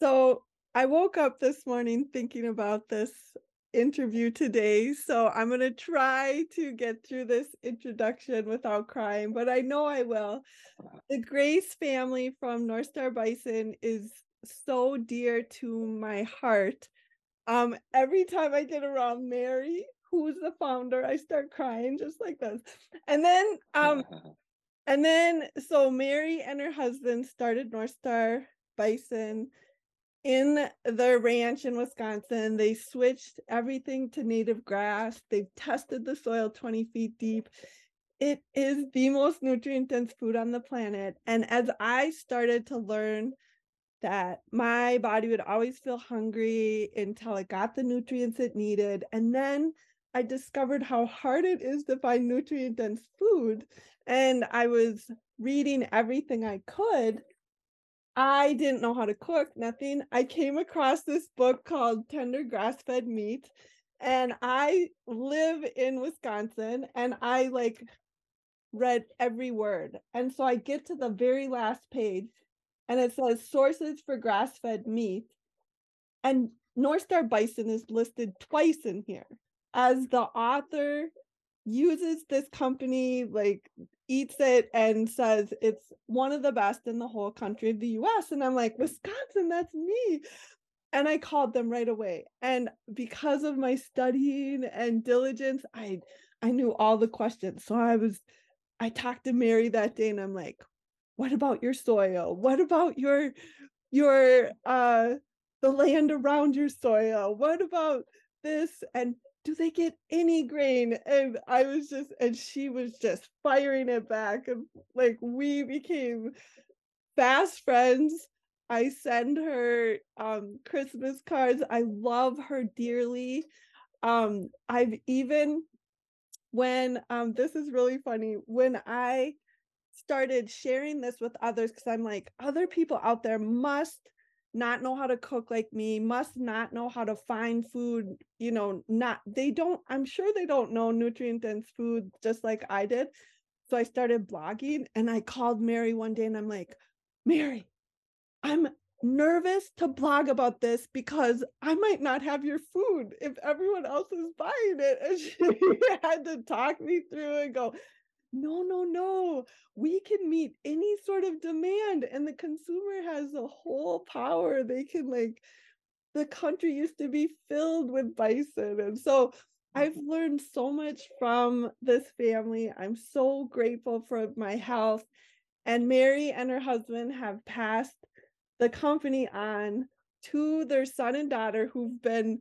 So I woke up this morning thinking about this interview today. So I'm going to try to get through this introduction without crying, but I know I will. The Graese family from North Star Bison is so dear to my heart. Um, every time I get around Mary, who's the founder, I start crying just like this. And then um and then so Mary and her husband started North Star Bison in the ranch in Wisconsin. They switched everything to native grass. They've tested the soil 20 feet deep. It is the most nutrient dense food on the planet. And as I started to learn that my body would always feel hungry until it got the nutrients it needed. And then I discovered how hard it is to find nutrient dense food. And I was reading everything I could I didn't know how to cook, nothing. I came across this book called Tender Grass Fed Meat, and I live in Wisconsin, and I like read every word. And so I get to the very last page, and it says sources for grass fed meat. And North Star Bison is listed twice in here as the author uses this company like eats it and says it's one of the best in the whole country of the US. And I'm like, Wisconsin, that's me. And I called them right away. And because of my studying and diligence, I I knew all the questions. So I was I talked to Mary that day and I'm like, what about your soil? What about your your uh the land around your soil? What about this? And do they get any grain? And I was just, and she was just firing it back. And like we became fast friends. I send her um, Christmas cards. I love her dearly. Um, I've even, when um, this is really funny, when I started sharing this with others, because I'm like, other people out there must not know how to cook like me, must not know how to find food, you know, not they don't I'm sure they don't know nutrient dense food just like I did. So I started blogging and I called Mary one day and I'm like, "Mary, I'm nervous to blog about this because I might not have your food if everyone else is buying it." And she had to talk me through and go, no, no, no. We can meet any sort of demand, and the consumer has the whole power. They can, like, the country used to be filled with bison. And so I've mm-hmm. learned so much from this family. I'm so grateful for my health. And Mary and her husband have passed the company on to their son and daughter who've been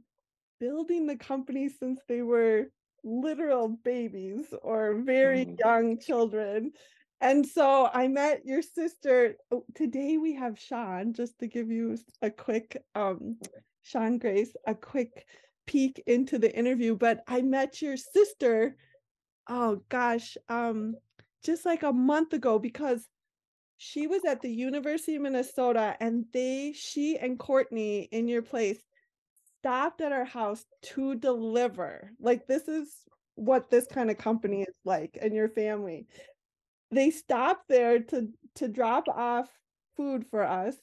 building the company since they were literal babies or very mm. young children. And so I met your sister. Oh, today we have Sean, just to give you a quick, um, Sean Graese, a quick peek into the interview. But I met your sister, oh gosh, um, just like a month ago because she was at the University of Minnesota and they, she and Courtney in your place stopped at our house to deliver. Like this is what this kind of company is like and your family. They stopped there to to drop off food for us.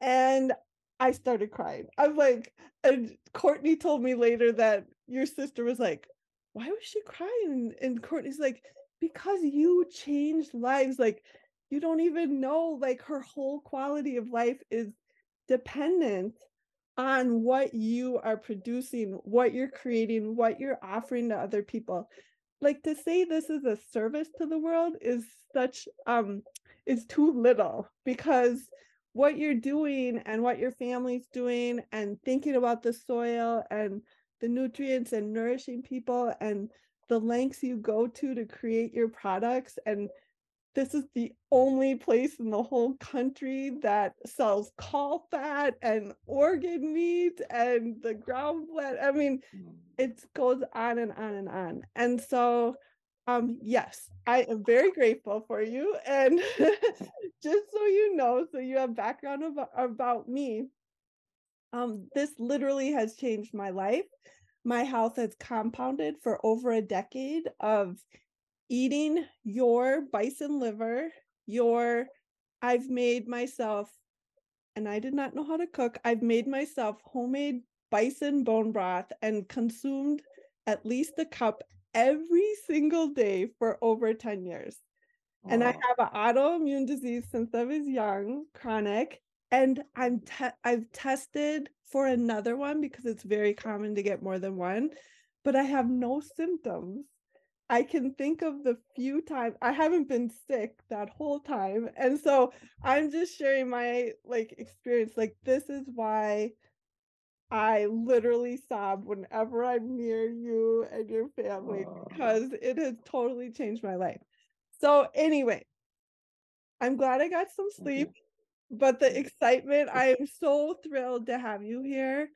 And I started crying. I'm like, and Courtney told me later that your sister was like, why was she crying? And Courtney's like, because you changed lives. Like, you don't even know, like, her whole quality of life is dependent on what you are producing, what you're creating, what you're offering to other people. Like to say this is a service to the world is such um is too little because what you're doing and what your family's doing and thinking about the soil and the nutrients and nourishing people and the lengths you go to to create your products and this is the only place in the whole country that sells caul fat and organ meat and the ground flat. I mean, mm. it goes on and on and on. And so, um, yes, I am very grateful for you. And just so you know, so you have background about, about me, um, this literally has changed my life. My health has compounded for over a decade of eating your bison liver, your I've made myself and I did not know how to cook. I've made myself homemade bison bone broth and consumed at least a cup every single day for over 10 years. And I have an autoimmune disease since I was young, chronic, and I'm te- I've tested for another one because it's very common to get more than one, but I have no symptoms. I can think of the few times I haven't been sick that whole time. And so I'm just sharing my like experience like this is why I literally sob whenever I'm near you and your family because it has totally changed my life. So anyway, I'm glad I got some sleep, but the excitement, I am so thrilled to have you here.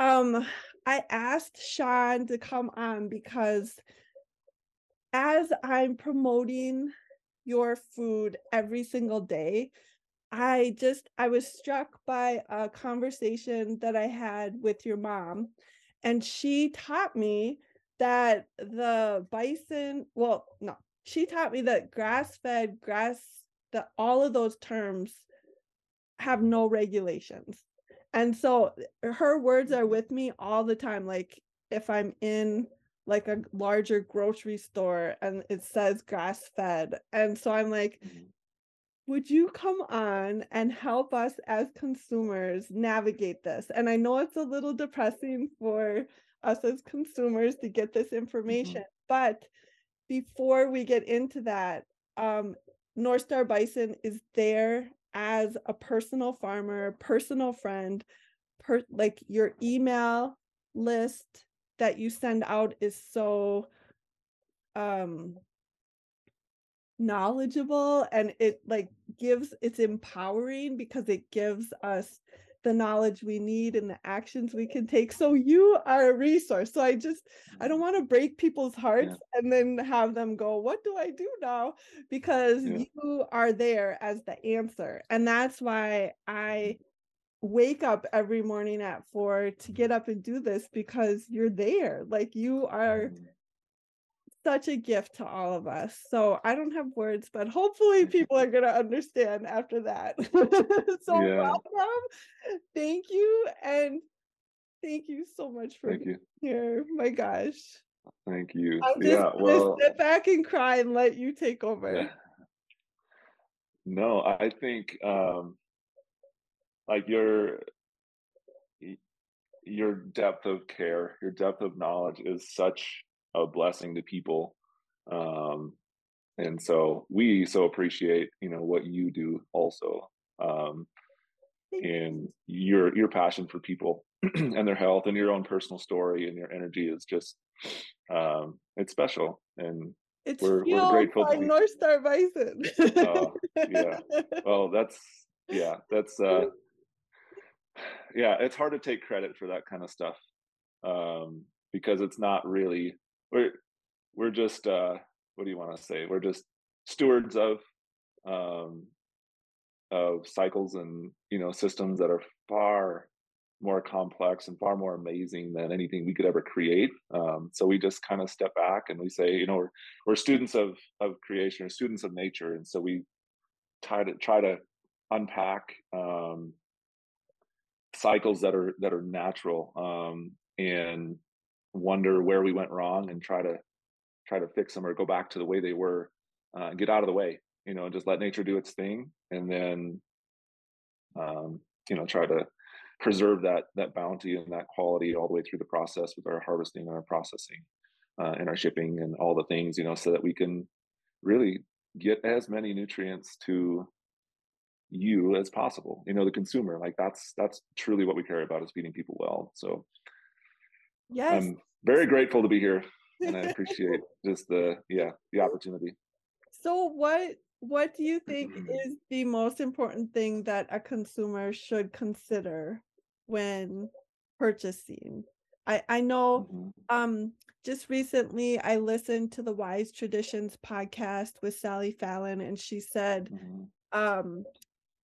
Um, I asked Sean to come on because as I'm promoting your food every single day, I just I was struck by a conversation that I had with your mom and she taught me that the bison, well, no, she taught me that grass fed, grass, that all of those terms have no regulations. And so her words are mm-hmm. with me all the time. Like if I'm in like a larger grocery store and it says grass fed. And so I'm like, mm-hmm. would you come on and help us as consumers navigate this? And I know it's a little depressing for us as consumers to get this information, mm-hmm. but before we get into that, um, North Star Bison is there as a personal farmer, personal friend, per like your email list that you send out is so um knowledgeable and it like gives it's empowering because it gives us the knowledge we need and the actions we can take. So you are a resource. So I just I don't mm-hmm. want to break people's hearts yeah. and then have them go, what do I do now? Because yeah. you are there as the answer. And that's why I wake up every morning at four to get up and do this because you're there. Like you are mm-hmm such a gift to all of us. So I don't have words, but hopefully people are going to understand after that. so yeah. welcome. Thank you. And thank you so much for thank being you. here. My gosh. Thank you. I'll just yeah, well, sit back and cry and let you take over. No, I think um like your your depth of care, your depth of knowledge is such a blessing to people um, and so we so appreciate you know what you do also um, and your your passion for people and their health and your own personal story and your energy is just um, it's special and it's we're, we're grateful by North Star Bison. uh, yeah. Well, that's yeah, that's uh yeah, it's hard to take credit for that kind of stuff. Um because it's not really we're we're just uh what do you want to say we're just stewards of um of cycles and you know systems that are far more complex and far more amazing than anything we could ever create um, so we just kind of step back and we say you know we're, we're students of of creation or students of nature and so we try to try to unpack um, cycles that are that are natural um, and wonder where we went wrong and try to try to fix them or go back to the way they were uh, get out of the way you know and just let nature do its thing and then um, you know try to preserve that that bounty and that quality all the way through the process with our harvesting and our processing uh, and our shipping and all the things you know so that we can really get as many nutrients to you as possible you know the consumer like that's that's truly what we care about is feeding people well so Yes. I'm very grateful to be here and I appreciate just the yeah, the opportunity. So what what do you think is the most important thing that a consumer should consider when purchasing? I I know mm-hmm. um just recently I listened to the Wise Traditions podcast with Sally Fallon and she said mm-hmm. um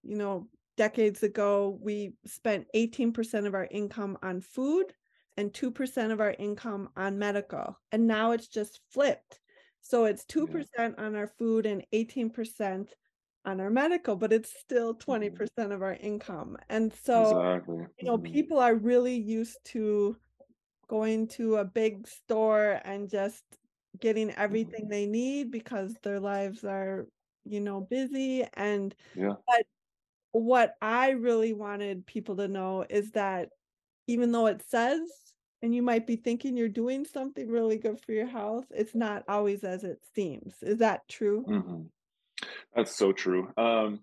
you know decades ago we spent 18% of our income on food and 2% of our income on medical. And now it's just flipped. So it's 2% yeah. on our food and 18% on our medical, but it's still 20% Mhm. of our income. And so, Exactly. you know, Mhm. people are really used to going to a big store and just getting Mhm. everything they need because their lives are, you know, busy and Yeah. but what I really wanted people to know is that even though it says and you might be thinking you're doing something really good for your health, it's not always as it seems. Is that true? Mhm. That's so true. Um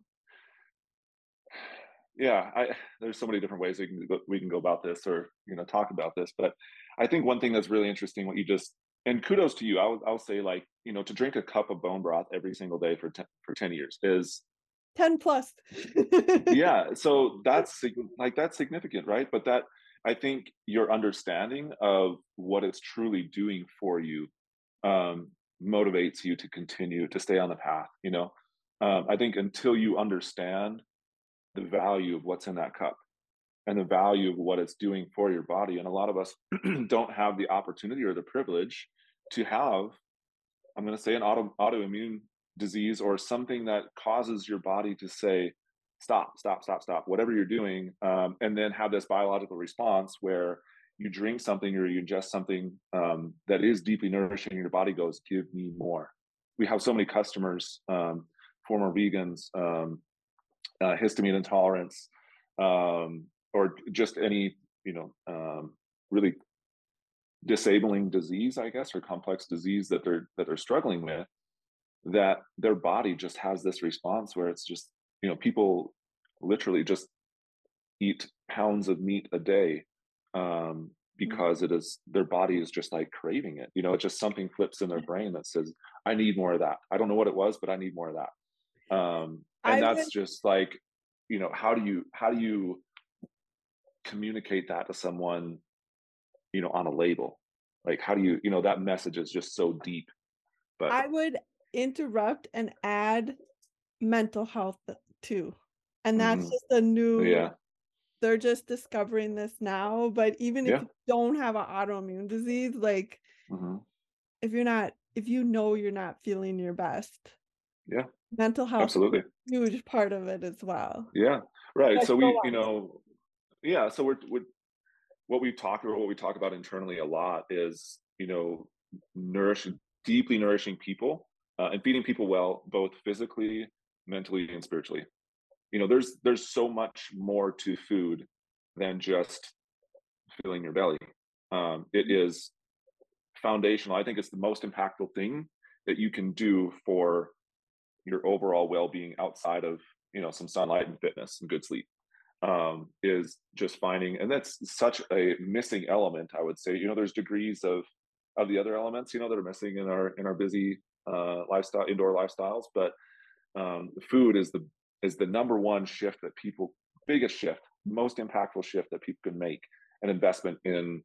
yeah, I there's so many different ways we can go we can go about this or, you know, talk about this, but I think one thing that's really interesting what you just and kudos to you. I'll I'll say like, you know, to drink a cup of bone broth every single day for 10 for 10 years is 10 plus. yeah, so that's like, that's significant, right? But that I think your understanding of what it's truly doing for you, um, motivates you to continue to stay on the path, you know? Um, I think until you understand the value of what's in that cup and the value of what it's doing for your body, and a lot of us don't have the opportunity or the privilege to have I'm going to say an auto autoimmune disease or something that causes your body to say, stop, stop, stop, stop, whatever you're doing, um, and then have this biological response where you drink something or you ingest something um, that is deeply nourishing, your body goes, give me more. We have so many customers, um, former vegans, um, uh, histamine intolerance, um, or just any, you know, um, really disabling disease, I guess, or complex disease that they're that they're struggling with, that their body just has this response where it's just, you know, people literally just eat pounds of meat a day um, Mm. because it is their body is just like craving it. You know, it's just something flips in their brain that says, "I need more of that." I don't know what it was, but I need more of that. Um, and I that's would just like, you know, how do you how do you communicate that to someone you know, on a label? Like, how do you, you know, that message is just so deep. But I would interrupt and add mental health too. And that's hmm just a new yeah, they're just discovering this now, but even if yeah, you don't have an autoimmune disease, like hmm if you're not if you know you're not feeling your best, yeah, mental health is a absolutely, huge part of it as well. yeah, right. So we, you know, yeah. So we're, we what we talk or what we talk about internally a lot is, you know, nourishing, deeply nourishing people uh, and feeding people well, both physically, mentally, and spiritually. You know, there's there's so much more to food than just filling your belly. Um, it is foundational. I think it's the most impactful thing that you can do for your overall well-being outside of you know some sunlight and fitness and good sleep um, is just finding and that's such a missing element i would say you know there's degrees of of the other elements you know that are missing in our in our busy uh lifestyle indoor lifestyles but um food is the is the number one shift that people biggest shift most impactful shift that people can make an investment in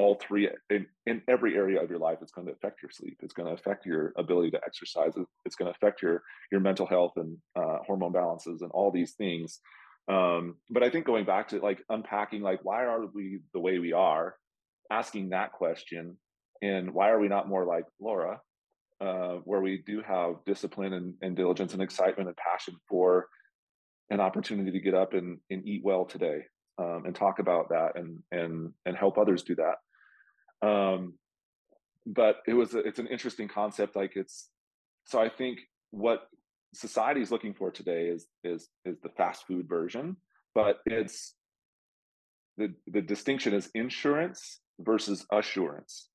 all three in, in every area of your life. It's going to affect your sleep. It's going to affect your ability to exercise. It's going to affect your your mental health and uh, hormone balances and all these things. Um, but i think going back to like unpacking like why are we the way we are asking that question and why are we not more like laura uh, where we do have discipline and, and diligence and excitement and passion for an opportunity to get up and, and eat well today um, and talk about that and and and help others do that um, but it was a, it's an interesting concept. Like it's so I think what society is looking for today is is is the fast food version, but it's the the distinction is insurance versus assurance.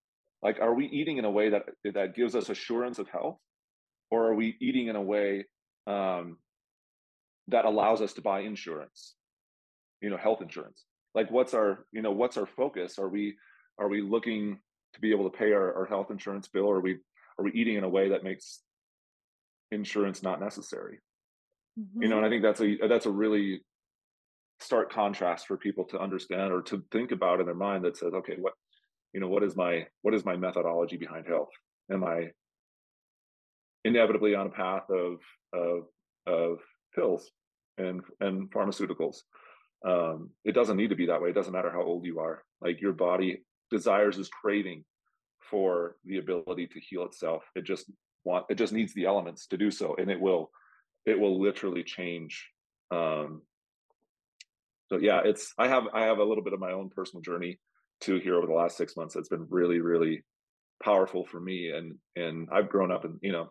Like, are we eating in a way that that gives us assurance of health, or are we eating in a way um, that allows us to buy insurance? You know, health insurance. Like, what's our you know what's our focus? Are we are we looking to be able to pay our, our health insurance bill, or are we are we eating in a way that makes insurance not necessary? You know, Mhm. and I think that's a that's a really stark contrast for people to understand or to think about in their mind that says, okay, what you know, what is my what is my methodology behind health? Am I inevitably on a path of of of pills and and pharmaceuticals? Um, it doesn't need to be that way. It doesn't matter how old you are. Like your body desires is craving for the ability to heal itself. It just want it just needs the elements to do so, and it will it will literally change um so yeah it's i have i have a little bit of my own personal journey too here over the last six months that's been really really powerful for me and and i've grown up and you know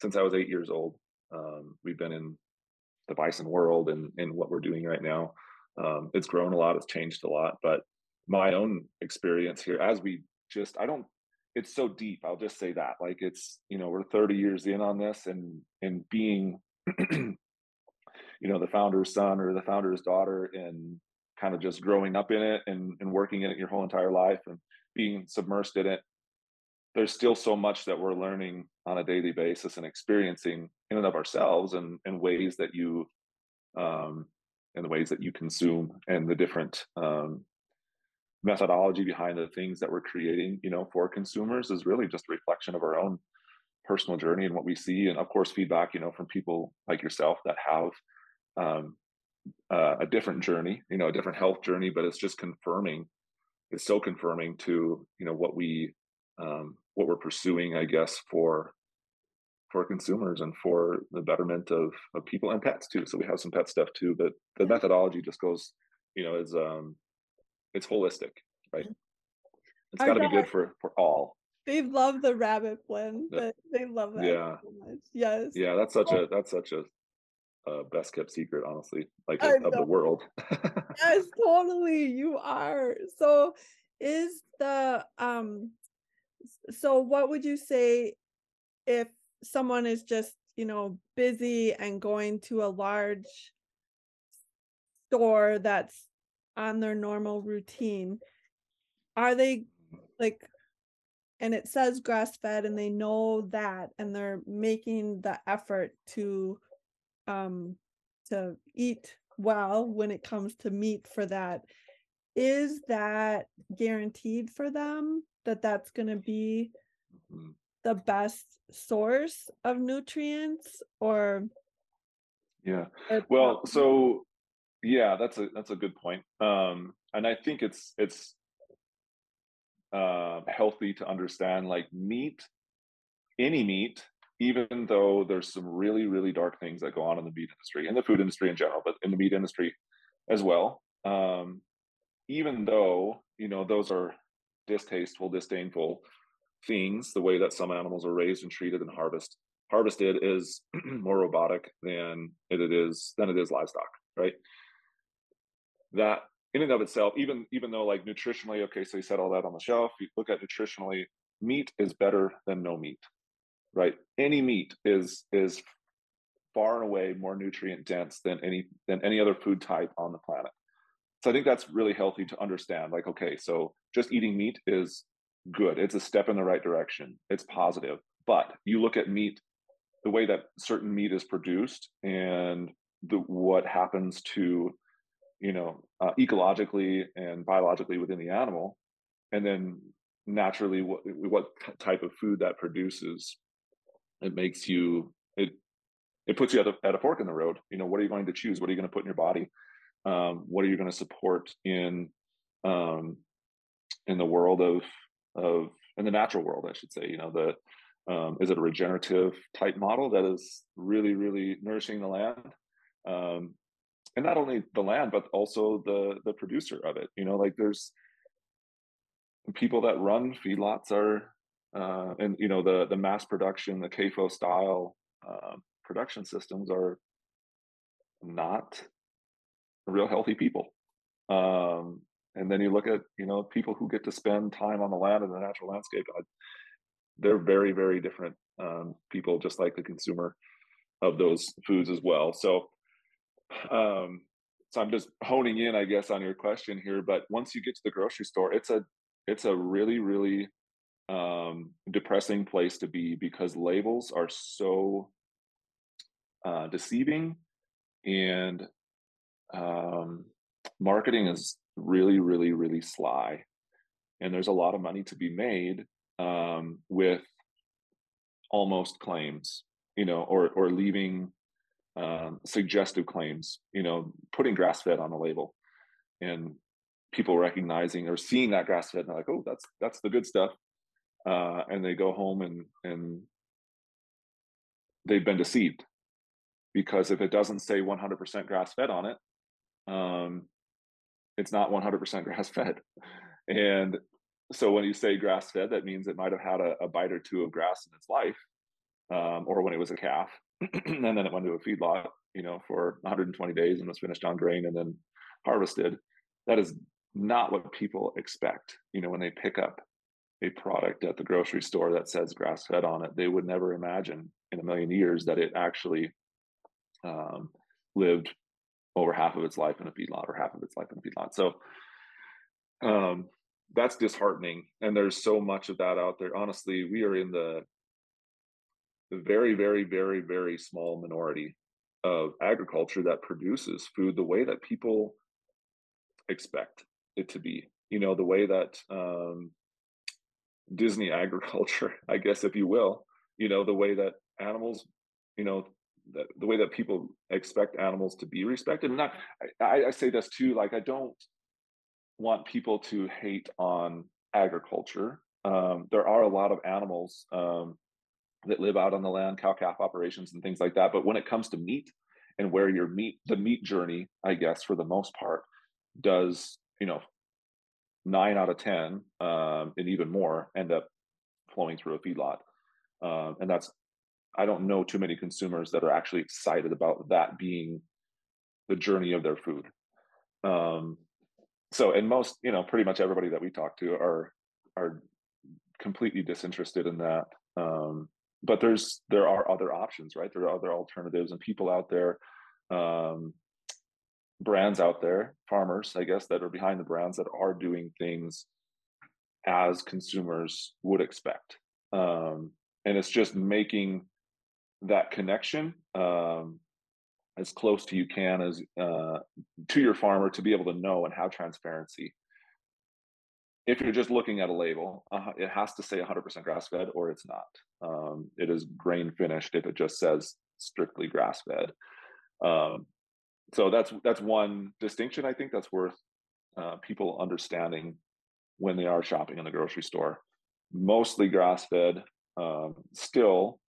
since i was eight years old um we've been in the bison world and and what we're doing right now. Um it's grown a lot it's changed a lot but my own experience here as we just i don't it's so deep i'll just say that like it's you know we're 30 years in on this and and being you know the founder's son or the founder's daughter and kind of just growing up in it and, and working in it your whole entire life and being submersed in it there's still so much that we're learning on a daily basis and experiencing in and of ourselves and, and ways that you um, and the ways that you consume and the different um, methodology behind the things that we're creating you know for consumers is really just a reflection of our own personal journey and what we see. And of course feedback you know from people like yourself that have um, uh, a different journey you know a different health journey but it's just confirming it's so confirming to you know what we um, what we're pursuing i guess for for consumers and for the betterment of, of people and pets too. So we have some pet stuff too but the methodology just goes you know is um it's holistic right? It's got to be good for for all. They love the rabbit blend but they love that yeah. so much. Yes. Yeah that's such a that's such a uh, best kept secret honestly like of, of the world. Yes totally you are. So is the um so what would you say if someone is just you know busy and going to a large store that's on their normal routine are they like and it says grass fed and they know that and they're making the effort to um to eat well when it comes to meat for that is that guaranteed for them that that's going to be Mhm. the best source of nutrients or yeah well so yeah that's a that's a good point um and i think it's it's uh healthy to understand like meat any meat even though there's some really really dark things that go on in the meat industry and the food industry in general but in the meat industry as well um even though you know those are distasteful disdainful things the way that some animals are raised and treated and harvest harvested is more robotic than it is than it is livestock right? That in and of itself even even though like nutritionally okay so you set all that on the shelf you look at nutritionally meat is better than no meat right? Any meat is is far and away more nutrient dense than any than any other food type on the planet. So i think that's really healthy to understand like okay so just eating meat is good. It's a step in the right direction. It's positive. But you look at meat the way that certain meat is produced and the what happens to you know uh, ecologically and biologically within the animal and then naturally what what type of food that produces it makes you it it puts you at a, at a fork in the road you know what are you going to choose? What are you going to put in your body? Um, what are you going to support in um, in the world of of in the natural world i should say you know the um, is it a regenerative type model that is really really nourishing the land? Um, and not only the land but also the the producer of it you know like there's people that run feedlots are uh, and you know the the mass production the CAFO style uh, production systems are not real healthy people. Um, and then you look at you know people who get to spend time on the land and the natural landscape uh, they're very very different um, people just like the consumer of those foods as well. So um, so i'm just honing in i guess on your question here but once you get to the grocery store it's a it's a really really um, depressing place to be because labels are so uh, deceiving and um, marketing is really really really sly. And there's a lot of money to be made um, with almost claims you know or or leaving um, suggestive claims you know putting grass fed on the label and people recognizing or seeing that grass fed and like oh that's that's the good stuff uh, and they go home and and they've been deceived because if it doesn't say 100% grass fed on it, um, it's not 100% grass fed. And so when you say grass fed, that means it might have had a, a bite or two of grass in its life, um, or when it was a calf, and then it went to a feedlot, you know, for 120 days and was finished on grain and then harvested. That is not what people expect. You know, when they pick up a product at the grocery store that says grass fed on it, they would never imagine in a million years that it actually um, lived over half of its life in a feedlot or half of its life in a feedlot. So um, that's disheartening. And there's so much of that out there. Honestly, we are in the, the very, very, very, very small minority of agriculture that produces food the way that people expect it to be. You know, the way that um, Disney agriculture, I guess, if you will, you know, the way that animals, you know, the, the way that people expect animals to be respected. And not, I, I say this too, like, I don't want people to hate on agriculture. Um, there are a lot of animals um, that live out on the land, cow calf operations and things like that. But when it comes to meat and where your meat, the meat journey, I guess, for the most part, does, you know, nine out of 10 um, and even more end up flowing through a feedlot. Um, and that's, I don't know too many consumers that are actually excited about that being the journey of their food. Um, so, and most, you know, pretty much everybody that we talk to are, are completely disinterested in that. Um, but there's, there are other options, right? There are other alternatives and people out there, um, brands out there, farmers, I guess, that are behind the brands that are doing things as consumers would expect. Um, and it's just making that connection um, as close to you can as uh, to your farmer to be able to know and have transparency. If you're just looking at a label, uh, it has to say 100% grass fed or it's not. Um, it is grain finished if it just says strictly grass fed. Um, so that's that's one distinction I think that's worth uh, people understanding when they are shopping in the grocery store. Mostly grass fed, um, still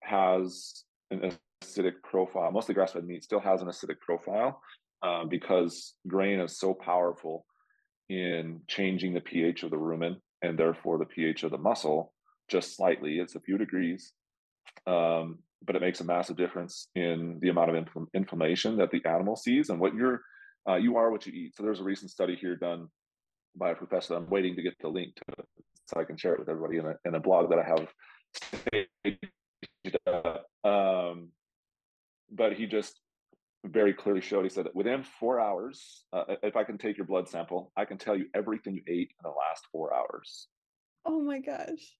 has an acidic profile. Mostly grass fed meat still has an acidic profile uh, because grain is so powerful in changing the pH of the rumen and therefore the pH of the muscle just slightly. It's a few degrees. Um, but it makes a massive difference in the amount of infl- inflammation that the animal sees and what you're uh, you are what you eat. So there's a recent study here done by a professor. I'm waiting to get the link to so I can share it with everybody in a, in a blog that I have. Um, but he just very clearly showed. He said that within four hours, uh, if I can take your blood sample, I can tell you everything you ate in the last four hours. Oh my gosh!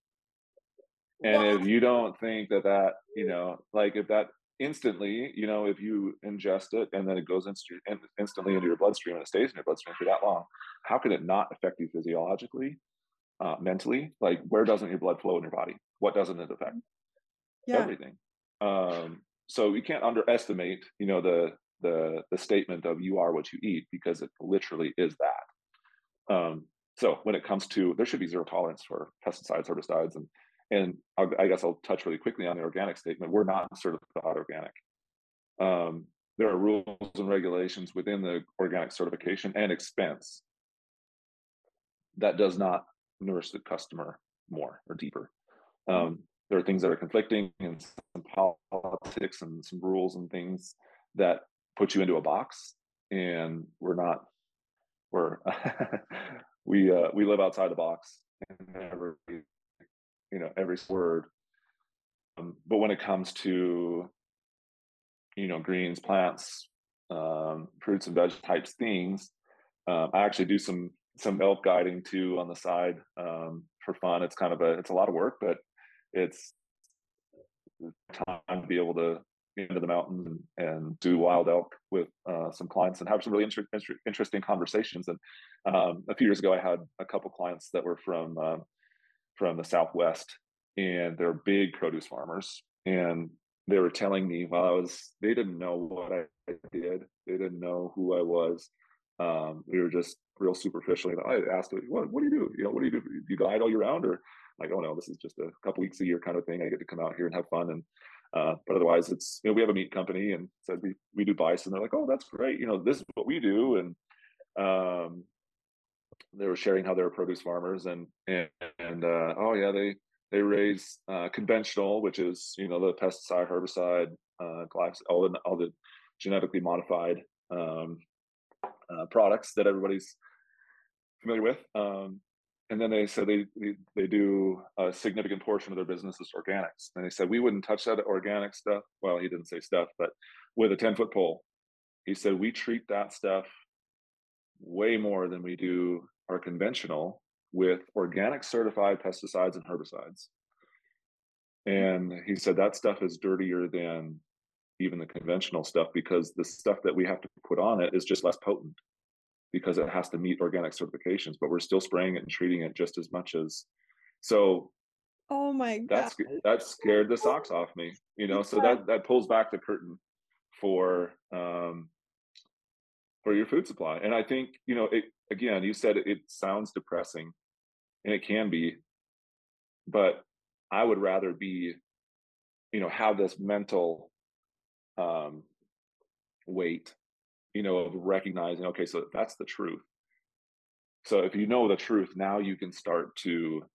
And if you don't think that that, you know, like if that instantly, you know, if you ingest it and then it goes inst- instantly into your bloodstream and it stays in your bloodstream for that long, how can it not affect you physiologically, uh, mentally? Like, where doesn't your blood flow in your body? What doesn't it affect? Yeah. Everything. Um, so we can't underestimate, you know, the the the statement of "you are what you eat" because it literally is that. Um, so when it comes to, there should be zero tolerance for pesticides, herbicides, and and i guess I'll touch really quickly on the organic statement. We're not certified organic. Um, there are rules and regulations within the organic certification and expense that does not nourish the customer more or deeper. Um, there are things that are conflicting and some politics and some rules and things that put you into a box and we're not we're we uh, we live outside the box and never you know every word. Um, but when it comes to you know greens plants um, fruits and veg types things um, i actually do some some elk guiding too on the side um, for fun. It's kind of a it's a lot of work but it's time to be able to get into the mountains and, and do wild elk with uh, some clients and have some really inter- inter- interesting conversations. And um, a few years ago i had a couple clients that were from uh, from the Southwest, and they're big produce farmers. And they were telling me while I was, they didn't know what I did, they didn't know who I was. Um, we were just real superficial. You I asked, what, what do you do? You know, what do you do? Do you guide all year round, or like, oh no, this is just a couple weeks a year kind of thing. I get to come out here and have fun. And Uh, but otherwise, it's you know we have a meat company and said we we do bison. They're like, oh, that's great. You know, this is what we do, and um, they were sharing how they're produce farmers and and, and uh, oh yeah, they they raise uh, conventional, which is you know the pesticide, herbicide, uh, all the all the genetically modified um, uh, products that everybody's familiar with. Um, and then they said they, they, they do a significant portion of their business is organics. And they said we wouldn't touch that organic stuff. Well, he didn't say stuff, but with a ten foot pole, he said we treat that stuff way more than we do our conventional with organic certified pesticides and herbicides. And he said that stuff is dirtier than even the conventional stuff because the stuff that we have to put on it is just less potent because it has to meet organic certifications, but we're still spraying it and treating it just as much as so oh my god that's that scared the socks off me you know so that that pulls back the curtain for um for your food supply and i think you know it again you said it, it sounds depressing and it can be but i would rather be you know have this mental um weight you know of recognizing okay so that's the truth. So if you know the truth now you can start to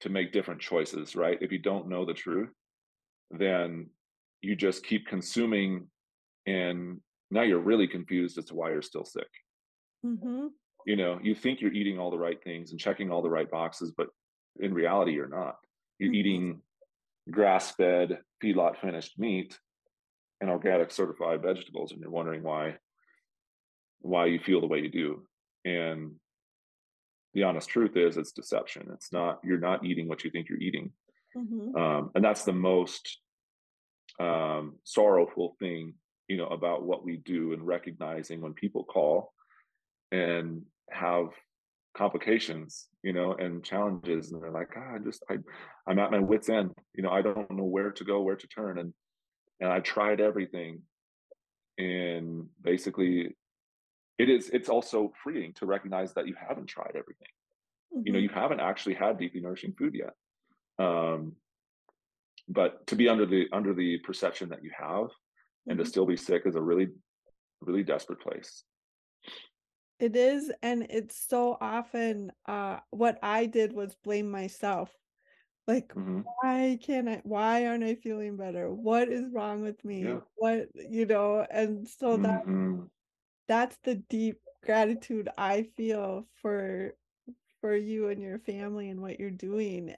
to make different choices right? If you don't know the truth then you just keep consuming and now you're really confused as to why you're still sick mm-hmm. you know you think you're eating all the right things and checking all the right boxes but in reality you're not you're Mhm. eating grass-fed feedlot finished meat and organic certified vegetables and you're wondering why why you feel the way you do and the honest truth is it's deception it's not you're not eating what you think you're eating Mhm. um, and that's the most um, sorrowful thing you know about what we do and recognizing when people call and have complications you know and challenges and they're like "Ah, i just i i'm at my wits end you know i don't know where to go where to turn and and i tried everything and basically it is it's also freeing to recognize that you haven't tried everything you know Mhm. you haven't actually had deeply nourishing food yet um but to be under the under the perception that you have and to Mhm. still be sick is a really really desperate place It is, and it's so often, uh, what I did was blame myself. Like, hmm why can't I why aren't I feeling better? What is wrong with me? yeah What you know, and so that hmm that's the deep gratitude I feel for for you and your family and what you're doing.